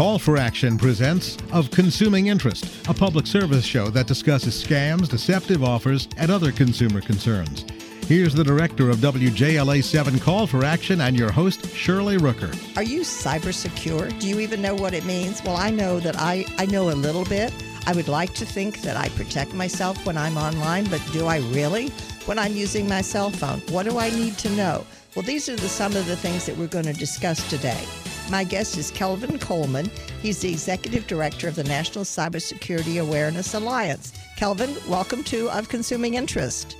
Call for Action presents Of Consuming Interest, a public service show that discusses scams, deceptive offers, and other consumer concerns. Here's the director of WJLA 7 Call for Action and your host, Shirley Rooker. Are you cyber secure? Do you even know what it means? Well, I know that I, I know a little bit. I would like to think that I protect myself when I'm online, but do I really? When I'm using my cell phone, what do I need to know? Well, these are the, some of the things that we're going to discuss today. My guest is Kelvin Coleman. He's the executive director of the National Cybersecurity Awareness Alliance. Kelvin, welcome to Of Consuming Interest.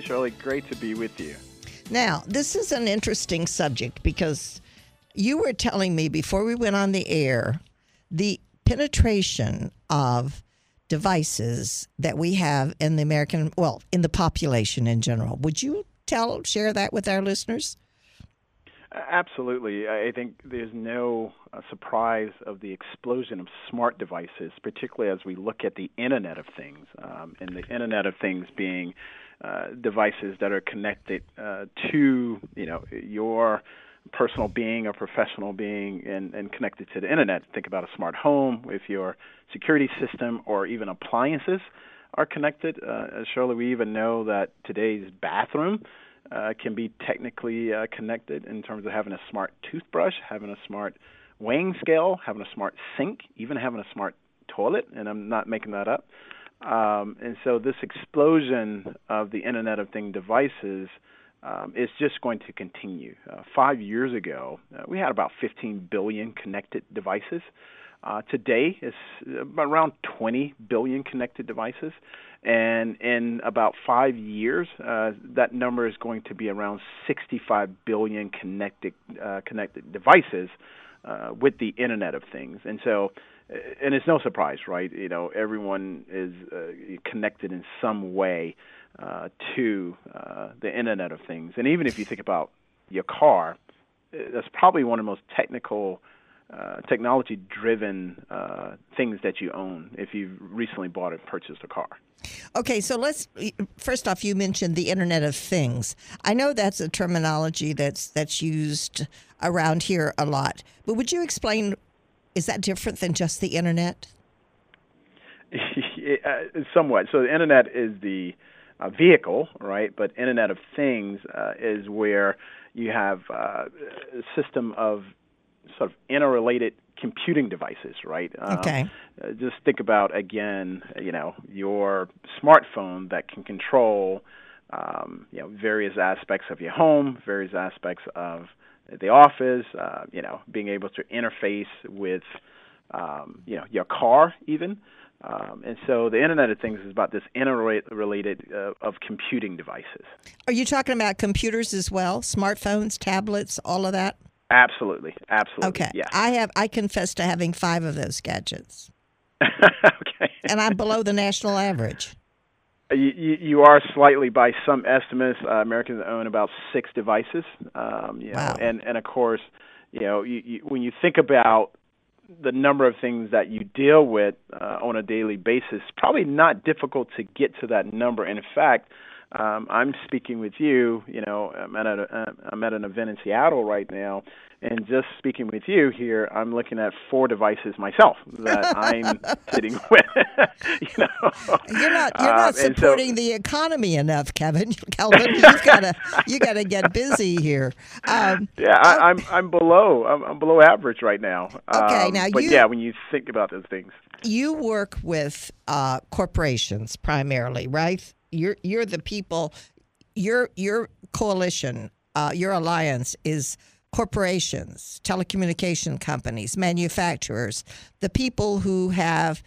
Shirley, great to be with you. Now, this is an interesting subject because you were telling me before we went on the air the penetration of devices that we have in the American, well, in the population in general. Would you tell, share that with our listeners? Absolutely. I think there's no uh, surprise of the explosion of smart devices, particularly as we look at the Internet of Things, um, and the Internet of Things being uh, devices that are connected uh, to, you know, your personal being or professional being and, and connected to the internet. Think about a smart home, if your security system or even appliances are connected. Uh, Shirley, we even know that today's bathroom uh, can be technically uh, connected in terms of having a smart toothbrush, having a smart weighing scale, having a smart sink, even having a smart toilet, and I'm not making that up. Um, and so this explosion of the Internet of Thing devices um, is just going to continue. Uh, five years ago, uh, we had about 15 billion connected devices. Uh, today, is around 20 billion connected devices. And in about five years, uh, that number is going to be around 65 billion connected uh, connected devices uh, with the Internet of Things. And so, uh, and it's no surprise, right? You know, everyone is uh, connected in some way uh, to uh, the Internet of Things. And even if you think about your car, uh, that's probably one of the most technical uh, technology driven uh, things that you own if you've recently bought and purchased a car. Okay, so let's first off you mentioned the internet of things. I know that's a terminology that's that's used around here a lot. But would you explain is that different than just the internet? Uh, somewhat. So the internet is the uh, vehicle, right? But Internet of Things uh, is where you have uh, a system of sort of interrelated computing devices, right? Um, okay. Uh, just think about again, you know, your smartphone that can control, um, you know, various aspects of your home, various aspects of the office, uh, you know, being able to interface with, um, you know, your car even. Um, and so the Internet of Things is about this interrelated uh, of computing devices. Are you talking about computers as well? Smartphones, tablets, all of that? Absolutely, absolutely. Okay. Yeah. I have. I confess to having five of those gadgets. okay. And I'm below the national average. Uh, you, you are slightly, by some estimates, uh, Americans own about six devices. Um, you know, wow. And and of course, you know, you, you, when you think about the number of things that you deal with uh, on a daily basis, probably not difficult to get to that number. And in fact, um, I'm speaking with you. You know, I'm at a, I'm at an event in Seattle right now, and just speaking with you here, I'm looking at four devices myself that I'm sitting with. you know, you're not you're not uh, supporting so, the economy enough, Kevin. Calvin, you've got to you got to get busy here. Um, yeah, I, am I'm, I'm below I'm, I'm, below average right now. Okay, um, now but you, yeah, when you think about those things, you work with uh, corporations primarily, right? You're you're the people. Your your coalition, uh, your alliance is corporations, telecommunication companies, manufacturers, the people who have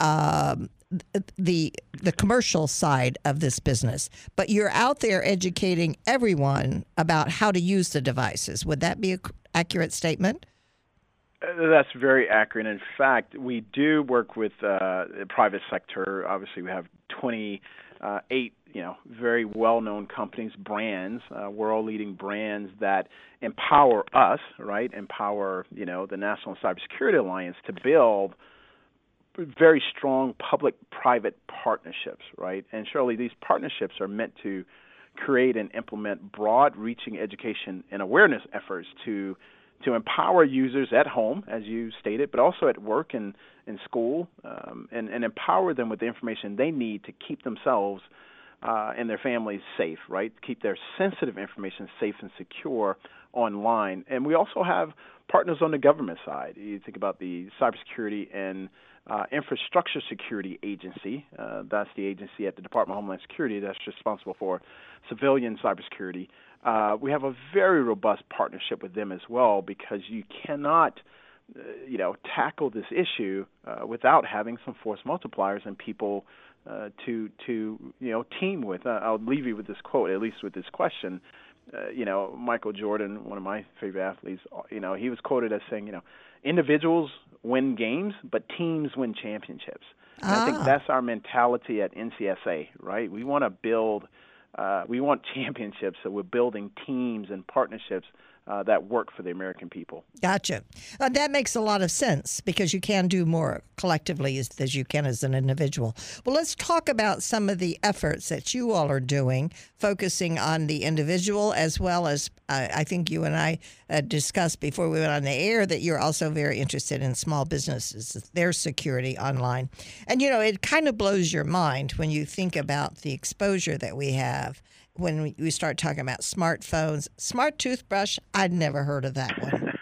um, the the commercial side of this business. But you're out there educating everyone about how to use the devices. Would that be an accurate statement? Uh, that's very accurate. In fact, we do work with uh, the private sector. Obviously, we have 28 uh, you know very well-known companies, brands, uh, world-leading brands that empower us, right? Empower you know the National Cybersecurity Alliance to build very strong public-private partnerships, right? And surely these partnerships are meant to create and implement broad-reaching education and awareness efforts to to empower users at home, as you stated, but also at work and in school, um, and, and empower them with the information they need to keep themselves uh, and their families safe, right? Keep their sensitive information safe and secure online. And we also have partners on the government side. You think about the Cybersecurity and uh, Infrastructure Security Agency. Uh, that's the agency at the Department of Homeland Security that's responsible for civilian cybersecurity. Uh, we have a very robust partnership with them as well because you cannot, uh, you know, tackle this issue uh, without having some force multipliers and people uh, to to you know team with. I'll leave you with this quote, at least with this question. Uh, you know, Michael Jordan, one of my favorite athletes, you know, he was quoted as saying, you know, individuals win games, but teams win championships. Ah. I think ah. that's our mentality at NCSA, right? We want to build, uh, we want championships, so we're building teams and partnerships uh, that work for the American people. Gotcha. Uh, that makes a lot of sense because you can do more collectively as, as, you can as an individual. Well, let's talk about some of the efforts that you all are doing, focusing on the individual as well as uh, I think you and I uh, discussed before we went on the air that you're also very interested in small businesses, their security online. And, you know, it kind of blows your mind when you think about the exposure that we have when we start talking about smartphones. Smart toothbrush, I'd never heard of that one.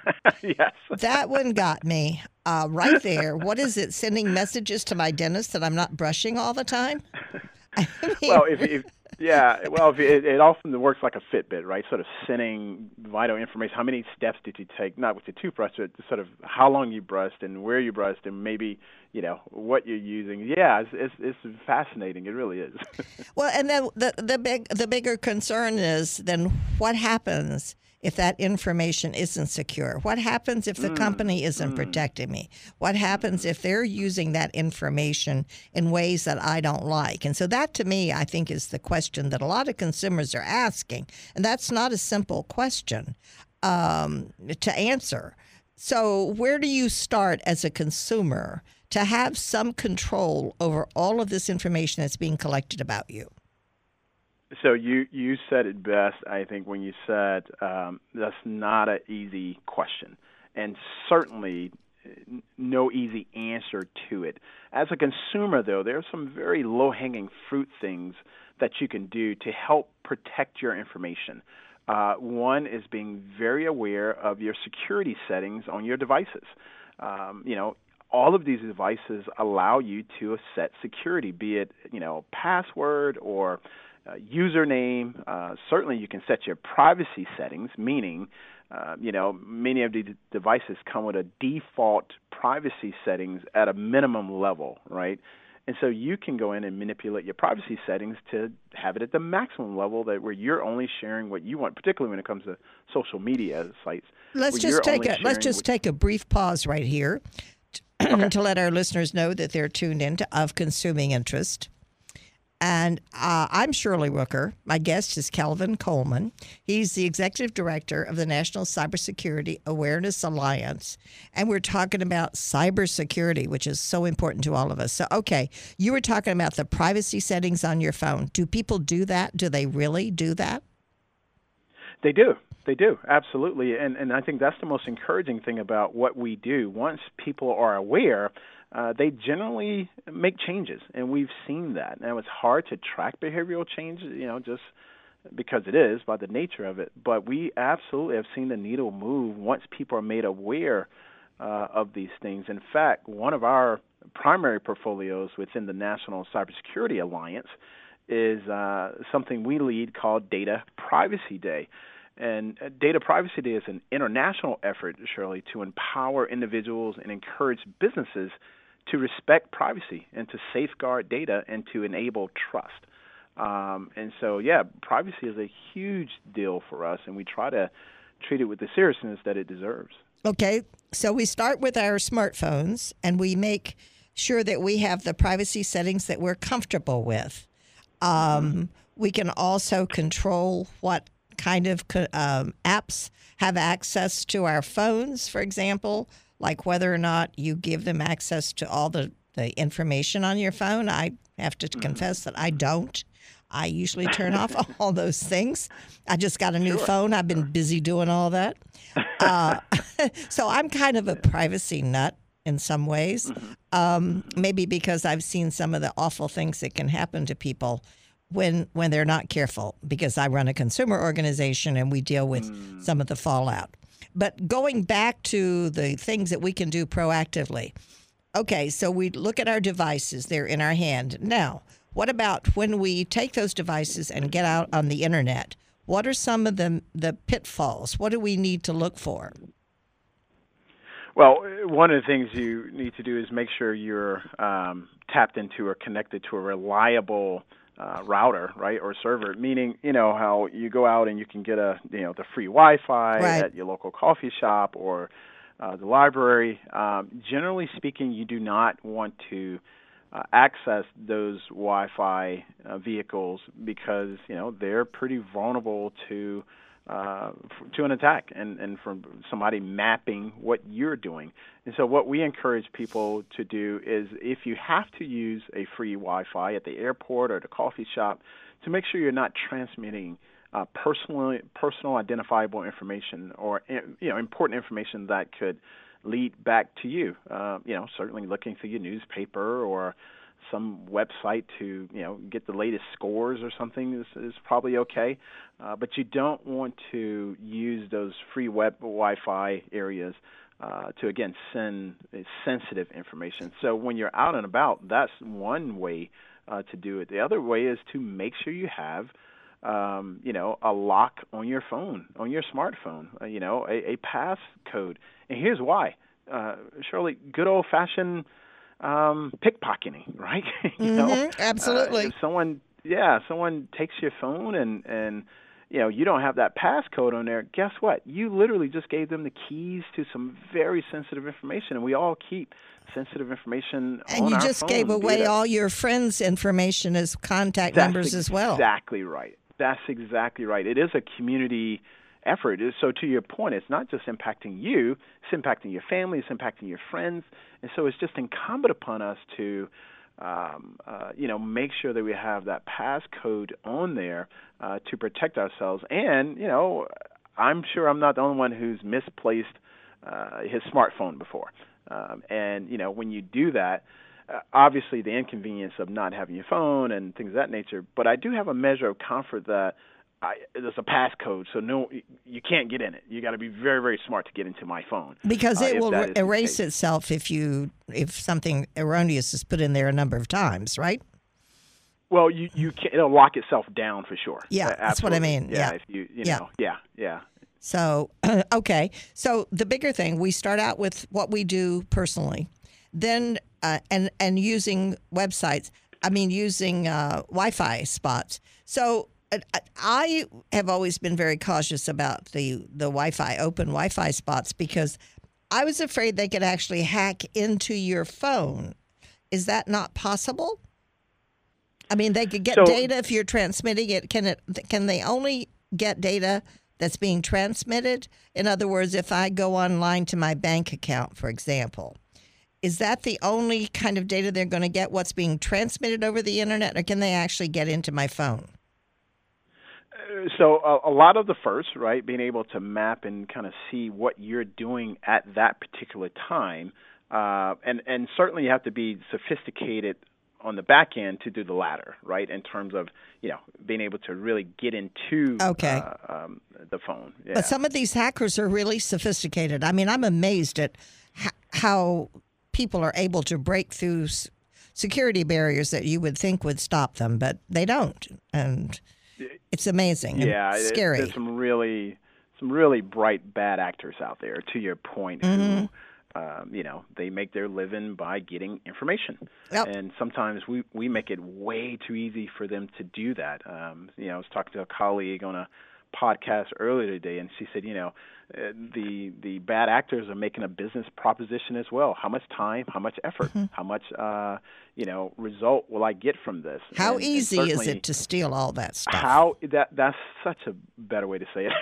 yes. that one got me uh, right there. What is it? Sending messages to my dentist that I'm not brushing all the time? I mean, well, if, if yeah, well, it, it often works like a Fitbit, right? Sort of sending vital information. How many steps did you take? Not with the toothbrush, but sort of how long you brushed and where you brushed, and maybe you know what you're using. Yeah, it's it's, it's fascinating. It really is. well, and then the the big the bigger concern is then what happens if that information isn't secure? What happens if the mm, company isn't mm. protecting me? What happens if they're using that information in ways that I don't like? And so, that to me, I think, is the question that a lot of consumers are asking. And that's not a simple question um, to answer. So, where do you start as a consumer to have some control over all of this information that's being collected about you? So you you said it best, I think, when you said um, that's not an easy question, and certainly no easy answer to it. As a consumer, though, there are some very low-hanging fruit things that you can do to help protect your information. Uh, one is being very aware of your security settings on your devices. Um, you know, all of these devices allow you to set security, be it you know password or username. Uh, certainly, you can set your privacy settings, meaning, uh, you know, many of these devices come with a default privacy settings at a minimum level, right? And so you can go in and manipulate your privacy settings to have it at the maximum level that where you're only sharing what you want, particularly when it comes to social media sites. Let's just take a let's just take a brief pause right here okay. to let our listeners know that they're tuned in to of consuming interest. And uh, I'm Shirley Rooker. My guest is Kelvin Coleman. He's the executive director of the National Cybersecurity Awareness Alliance. And we're talking about cybersecurity, which is so important to all of us. So, okay, you were talking about the privacy settings on your phone. Do people do that? Do they really do that? They do. They do absolutely, and and I think that's the most encouraging thing about what we do. Once people are aware, uh, they generally make changes, and we've seen that. Now it's hard to track behavioral change, you know, just because it is by the nature of it. But we absolutely have seen the needle move once people are made aware uh, of these things. In fact, one of our primary portfolios within the National Cybersecurity Alliance is uh, something we lead called Data Privacy Day. And uh, Data Privacy Day is an international effort, Shirley, to empower individuals and encourage businesses to respect privacy and to safeguard data and to enable trust. Um, and so, yeah, privacy is a huge deal for us, and we try to treat it with the seriousness that it deserves. Okay, so we start with our smartphones and we make sure that we have the privacy settings that we're comfortable with. Um, we can also control what kind of um, apps have access to our phones, for example like whether or not you give them access to all the, the information on your phone. I have to mm-hmm. confess that I don't. I usually turn off all those things. I just got a new sure. phone. I've been busy doing all that. uh, so I'm kind of a privacy nut in some ways. Um, maybe because I've seen some of the awful things that can happen to people when when they're not careful. Because I run a consumer organization and we deal with some of the fallout. But going back to the things that we can do proactively. Okay, so we look at our devices; they're in our hand now. What about when we take those devices and get out on the internet? What are some of the the pitfalls? What do we need to look for? Well, one of the things you need to do is make sure you're um, tapped into or connected to a reliable uh, router, right, or server. Meaning, you know how you go out and you can get a, you know, the free Wi-Fi Right. at your local coffee shop or uh, the library. Um, generally speaking, you do not want to uh, access those Wi-Fi uh, vehicles because you know they're pretty vulnerable to uh, to an attack and and from somebody mapping what you're doing. And so what we encourage people to do is if you have to use a free Wi-Fi at the airport or the coffee shop, to make sure you're not transmitting uh, personal personal identifiable information or eh, you know important information that could lead back to you. Uh, you know, certainly looking through your newspaper or some website to you know get the latest scores or something is, is probably okay. Uh, but you don't want to use those free web Wi-Fi areas uh, to again send uh, sensitive information. So when you're out and about, that's one way uh, to do it. The other way is to make sure you have um, you know, a lock on your phone, on your smartphone, uh, you know, a, a pass code. And here's why. Uh, Shirley, good old fashioned um, pickpocketing, right? you know, Mhm, absolutely. Uh, if someone, yeah, someone takes your phone and and you know you don't have that passcode on there. Guess what? You literally just gave them the keys to some very sensitive information, and we all keep sensitive information And you just gave away it a- all your friends' information as contact that's numbers as well. Exactly right. That's exactly right. It is a community effort. So to your point, it's not just impacting you; it's impacting your family, it's impacting your friends, and so it's just incumbent upon us to, um, uh, you know, make sure that we have that passcode on there uh, to protect ourselves. And you know, I'm sure I'm not the only one who's misplaced uh, his smartphone before. Um, and you know, when you do that, uh, obviously the inconvenience of not having your phone and things of that nature. But I do have a measure of comfort that I, there's a passcode, so no, you can't get in it. You got to be very, very smart to get into my phone Because uh, it if will erase itself if you if something erroneous is put in there a number of times, right? Well, you you can it'll lock itself down for sure. Yeah, Uh, that's what I mean. Yeah. if you you Yeah. know, yeah, yeah. So, okay. So the bigger thing, we start out with what we do personally, then uh, and and using websites. I mean, using uh, Wi-Fi spots. So uh, I have always been very cautious about the the Wi-Fi open Wi-Fi spots because I was afraid they could actually hack into your phone. Is that not possible? I mean, they could get So- data if you're transmitting it. Can it? Can they only get data that's being transmitted? In other words, if I go online to my bank account, for example, is that the only kind of data they're going to get? What's being transmitted over the internet, or can they actually get into my phone? So a, a lot of the first, right, being able to map and kind of see what you're doing at that particular time, uh, and and certainly you have to be sophisticated on the back end to do the latter, right, in terms of you know being able to really get into Okay. uh, um, the phone. Yeah. But some of these hackers are really sophisticated. I mean, I'm amazed at h- how people are able to break through s- security barriers that you would think would stop them, but they don't. And it's amazing. yeah, it- scary. there's some really some really bright bad actors out there. To your point, Mm-hmm. who um, you know they make their living by getting information, Yep. and sometimes we we make it way too easy for them to do that. Um, you know, I was talking to a colleague on a podcast earlier today, and she said, you know, uh, the the bad actors are making a business proposition as well. How much time? How much effort? Mm-hmm. How much uh, you know result will I get from this? how And- and easy is it to steal all that stuff? how that that's such a better way to say it.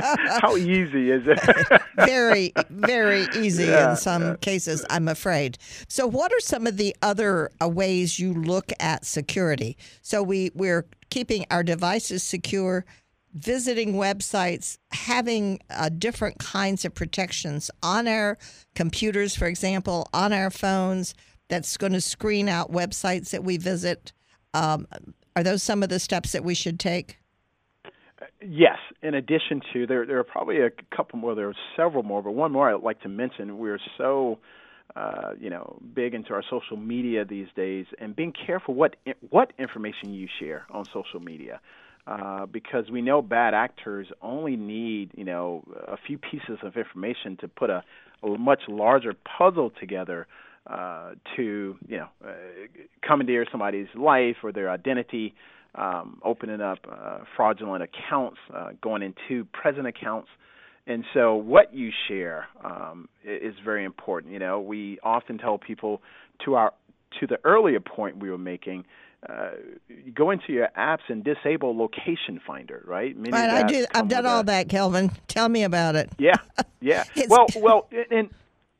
How easy is it? very, very easy Yeah, in some cases, I'm afraid. So, what are some of the other uh, ways you look at security? So, we, we're keeping our devices secure. Visiting websites, having uh, different kinds of protections on our computers, for example, on our phones, that's going to screen out websites that we visit. Um, are those some of the steps that we should take? Yes. In addition to there, there are probably a couple more. There are several more, but one more I'd like to mention. We're so, uh, you know, big into our social media these days, and being careful what what information you share on social media. Uh, because we know bad actors only need, you know, a few pieces of information to put a, a much larger puzzle together uh, to, you know, uh, commandeer somebody's life or their identity, um, opening up uh, fraudulent accounts, uh, going into present accounts. And so, what you share um, is very important. You know, we often tell people to our to the earlier point we were making, uh, go into your apps and disable location finder, right? Many right, I do. I've done all that. that, Kelvin. Tell me about it. Yeah, yeah. well, well, and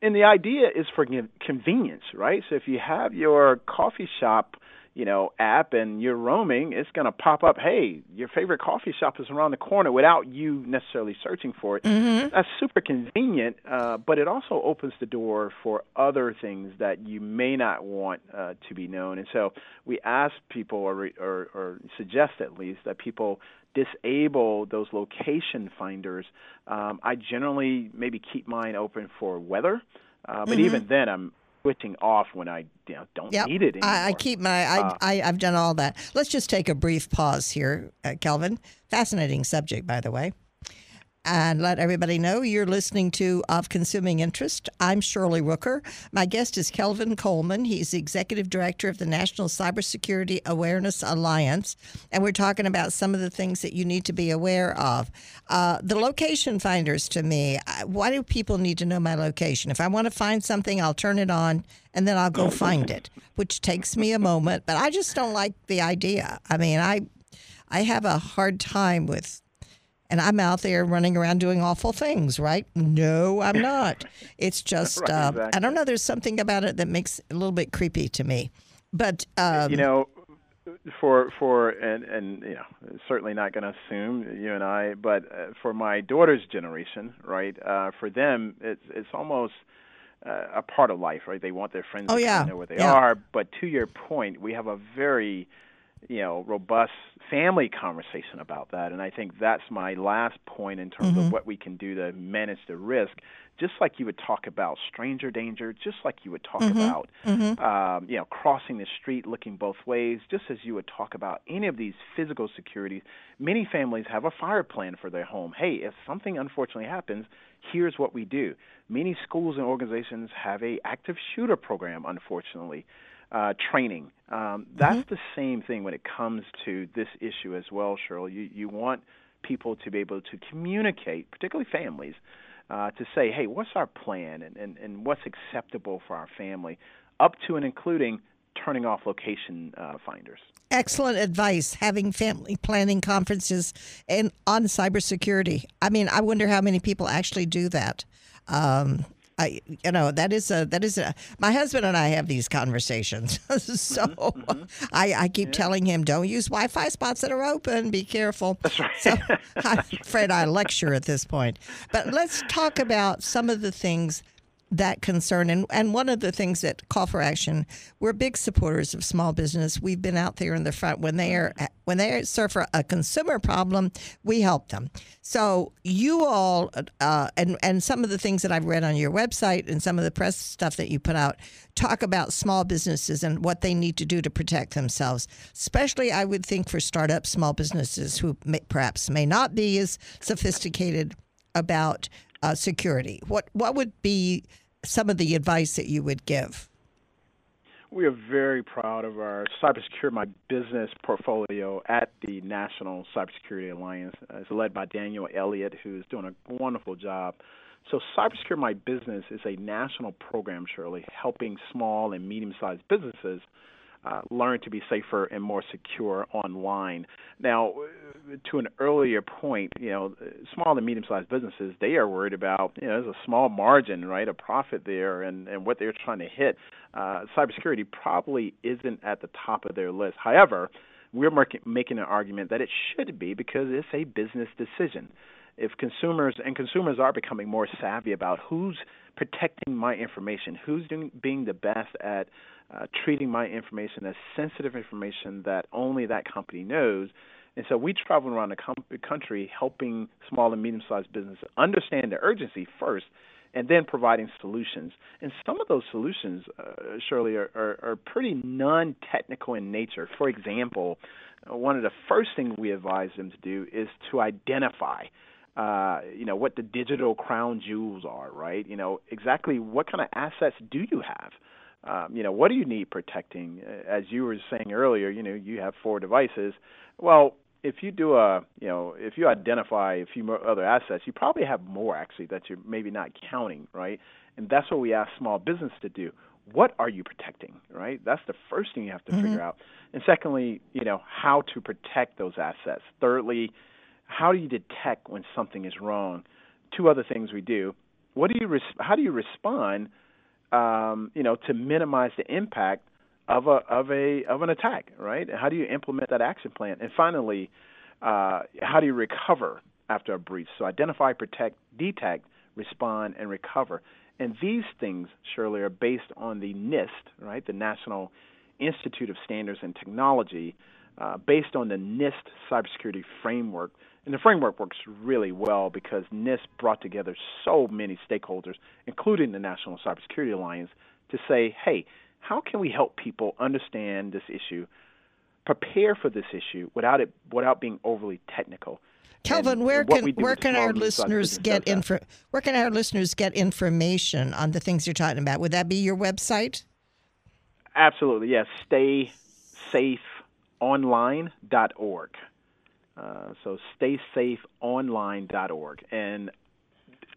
and the idea is for convenience, right? So if you have your coffee shop you know app and you're roaming, it's going to pop up, hey, your favorite coffee shop is around the corner without you necessarily searching for it. Mm-hmm. That's super convenient, uh, but it also opens the door for other things that you may not want uh, to be known. And so we ask people, or, or, or suggest at least, that people disable those location finders. Um, I generally maybe keep mine open for weather. Uh, but mm-hmm. even then, I'm switching off when I you know, don't yep. need it anymore. I, I keep my I, uh, I have done all that. Let's just take a brief pause here, uh, Kelvin. Fascinating subject, by the way and let everybody know you're listening to Of Consuming Interest. I'm Shirley Rooker. My guest is Kelvin Coleman. He's the Executive Director of the National Cybersecurity Awareness Alliance, and we're talking about some of the things that you need to be aware of. Uh, the location finders, to me, why do people need to know my location? If I want to find something, I'll turn it on and then I'll go find it, which takes me a moment, but I just don't like the idea. I mean, I I have a hard time with and I'm out there running around doing awful things, right? No, I'm not. It's just, right, uh, exactly. I don't know, there's something about it that makes it a little bit creepy to me. But, um, you know, for for and and you know certainly not going to assume you and I, but uh, for my daughter's generation, right? Uh, for them, it's it's almost uh, a part of life, right? They want their friends oh, to yeah. know where they yeah. are. But to your point, we have a very you know robust family conversation about that and i think that's my last point in terms mm-hmm. of what we can do to manage the risk just like you would talk about stranger danger just like you would talk mm-hmm. about mm-hmm. Um, you know crossing the street looking both ways just as you would talk about any of these physical securities many families have a fire plan for their home hey if something unfortunately happens here's what we do many schools and organizations have a active shooter program unfortunately uh, training. Um, that's mm-hmm. the same thing when it comes to this issue as well, Cheryl. You you want people to be able to communicate, particularly families, uh, to say, hey, what's our plan and, and, and what's acceptable for our family, up to and including turning off location uh, finders. Excellent advice. Having family planning conferences and on cybersecurity. I mean, I wonder how many people actually do that. Um, I, you know, that is a that is a. My husband and I have these conversations, so mm-hmm, mm-hmm. I, I keep yeah. telling him, don't use Wi-Fi spots that are open. Be careful. That's right. So I'm afraid I lecture at this point. But let's talk about some of the things that concern. And, and one of the things that Call for Action, we're big supporters of small business. We've been out there in the front when they are when they suffer a consumer problem, we help them. So you all, uh, and and some of the things that I've read on your website and some of the press stuff that you put out talk about small businesses and what they need to do to protect themselves. Especially, I would think for startup small businesses who may, perhaps may not be as sophisticated about uh, security. What what would be some of the advice that you would give? We are very proud of our Cybersecure My Business portfolio at the National Cybersecurity Alliance. It's led by Daniel Elliott, who's doing a wonderful job. So, Cybersecure My Business is a national program, Shirley, helping small and medium sized businesses uh, learn to be safer and more secure online. Now, to an earlier point, you know, small and medium-sized businesses they are worried about you know there's a small margin, right, a profit there, and and what they're trying to hit. Uh, cybersecurity probably isn't at the top of their list. However, we're making an argument that it should be because it's a business decision. If consumers and consumers are becoming more savvy about who's protecting my information, who's doing, being the best at uh, treating my information as sensitive information that only that company knows. And so we travel around the com- country helping small and medium sized businesses understand the urgency first and then providing solutions. And some of those solutions, uh, Shirley, are, are, are pretty non technical in nature. For example, uh, one of the first things we advise them to do is to identify. Uh, you know what the digital crown jewels are, right? You know exactly what kind of assets do you have? Um, you know what do you need protecting? Uh, as you were saying earlier, you know you have four devices. Well, if you do a you know if you identify a few more other assets, you probably have more actually that you're maybe not counting, right? And that's what we ask small business to do. What are you protecting, right? That's the first thing you have to mm-hmm. figure out. And secondly, you know how to protect those assets. Thirdly, how do you detect when something is wrong? Two other things we do. What do you res- how do you respond? Um, you know to minimize the impact of a of a of an attack, right? How do you implement that action plan? And finally, uh, how do you recover after a breach? So identify, protect, detect, respond, and recover. And these things, Shirley, are based on the NIST, right? The National Institute of Standards and Technology, uh, based on the NIST cybersecurity framework. And the framework works really well because NIST brought together so many stakeholders, including the National Cybersecurity Alliance, to say, hey, how can we help people understand this issue, prepare for this issue without it without being overly technical? Kelvin, where can where can our listeners get info, where can our listeners get information on the things you're talking about? Would that be your website? Absolutely, yes. StaySafeOnline.org. Uh, so StaySafeOnline.org, and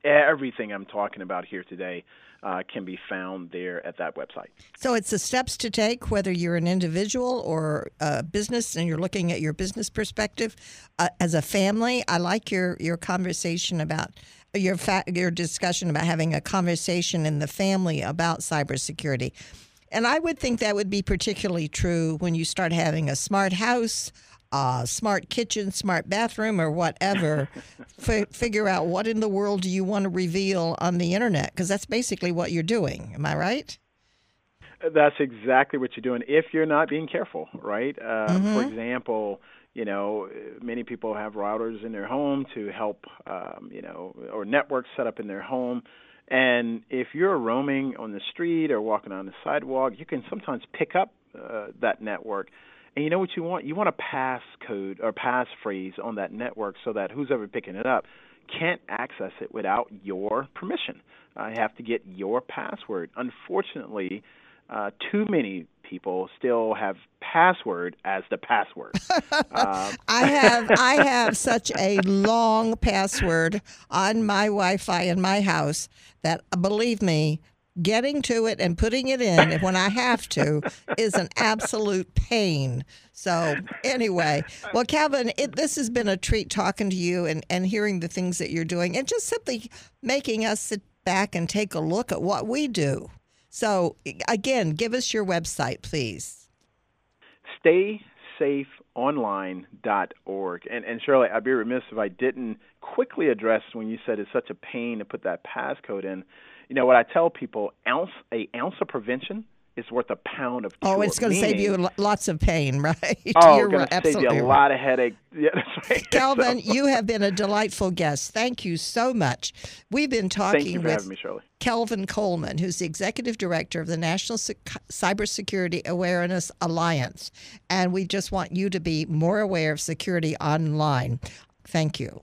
everything I'm talking about here today uh, can be found there at that website. So it's the steps to take, whether you're an individual or a business, and you're looking at your business perspective uh, as a family. I like your your conversation about your fa- your discussion about having a conversation in the family about cybersecurity. And I would think that would be particularly true when you start having a smart house, uh, smart kitchen, smart bathroom, or whatever, f- figure out what in the world do you want to reveal on the internet because that's basically what you're doing. Am I right? That's exactly what you're doing if you're not being careful, right? Uh, mm-hmm. For example, you know, many people have routers in their home to help, um, you know, or networks set up in their home. And if you're roaming on the street or walking on the sidewalk, you can sometimes pick up uh, that network and you know what you want? You want a pass code or passphrase on that network so that who's ever picking it up can't access it without your permission. I have to get your password. Unfortunately, uh, too many people still have password as the password. uh, I have I have such a long password on my Wi-Fi in my house that believe me, getting to it and putting it in when I have to is an absolute pain. So, anyway, well, Calvin, it, this has been a treat talking to you and, and hearing the things that you're doing and just simply making us sit back and take a look at what we do. So, again, give us your website, please. StaySafeOnline.org. And, and Shirley, I'd be remiss if I didn't quickly address when you said it's such a pain to put that passcode in you know what I tell people: ounce a ounce of prevention is worth a pound of cure. Oh, it's going to save you lots of pain, right? Oh, You're going to save you a right. lot of headache. Yeah, that's right. Calvin, so. you have been a delightful guest. Thank you so much. We've been talking with me, Kelvin Coleman, who's the executive director of the National Cybersecurity Awareness Alliance, and we just want you to be more aware of security online. Thank you.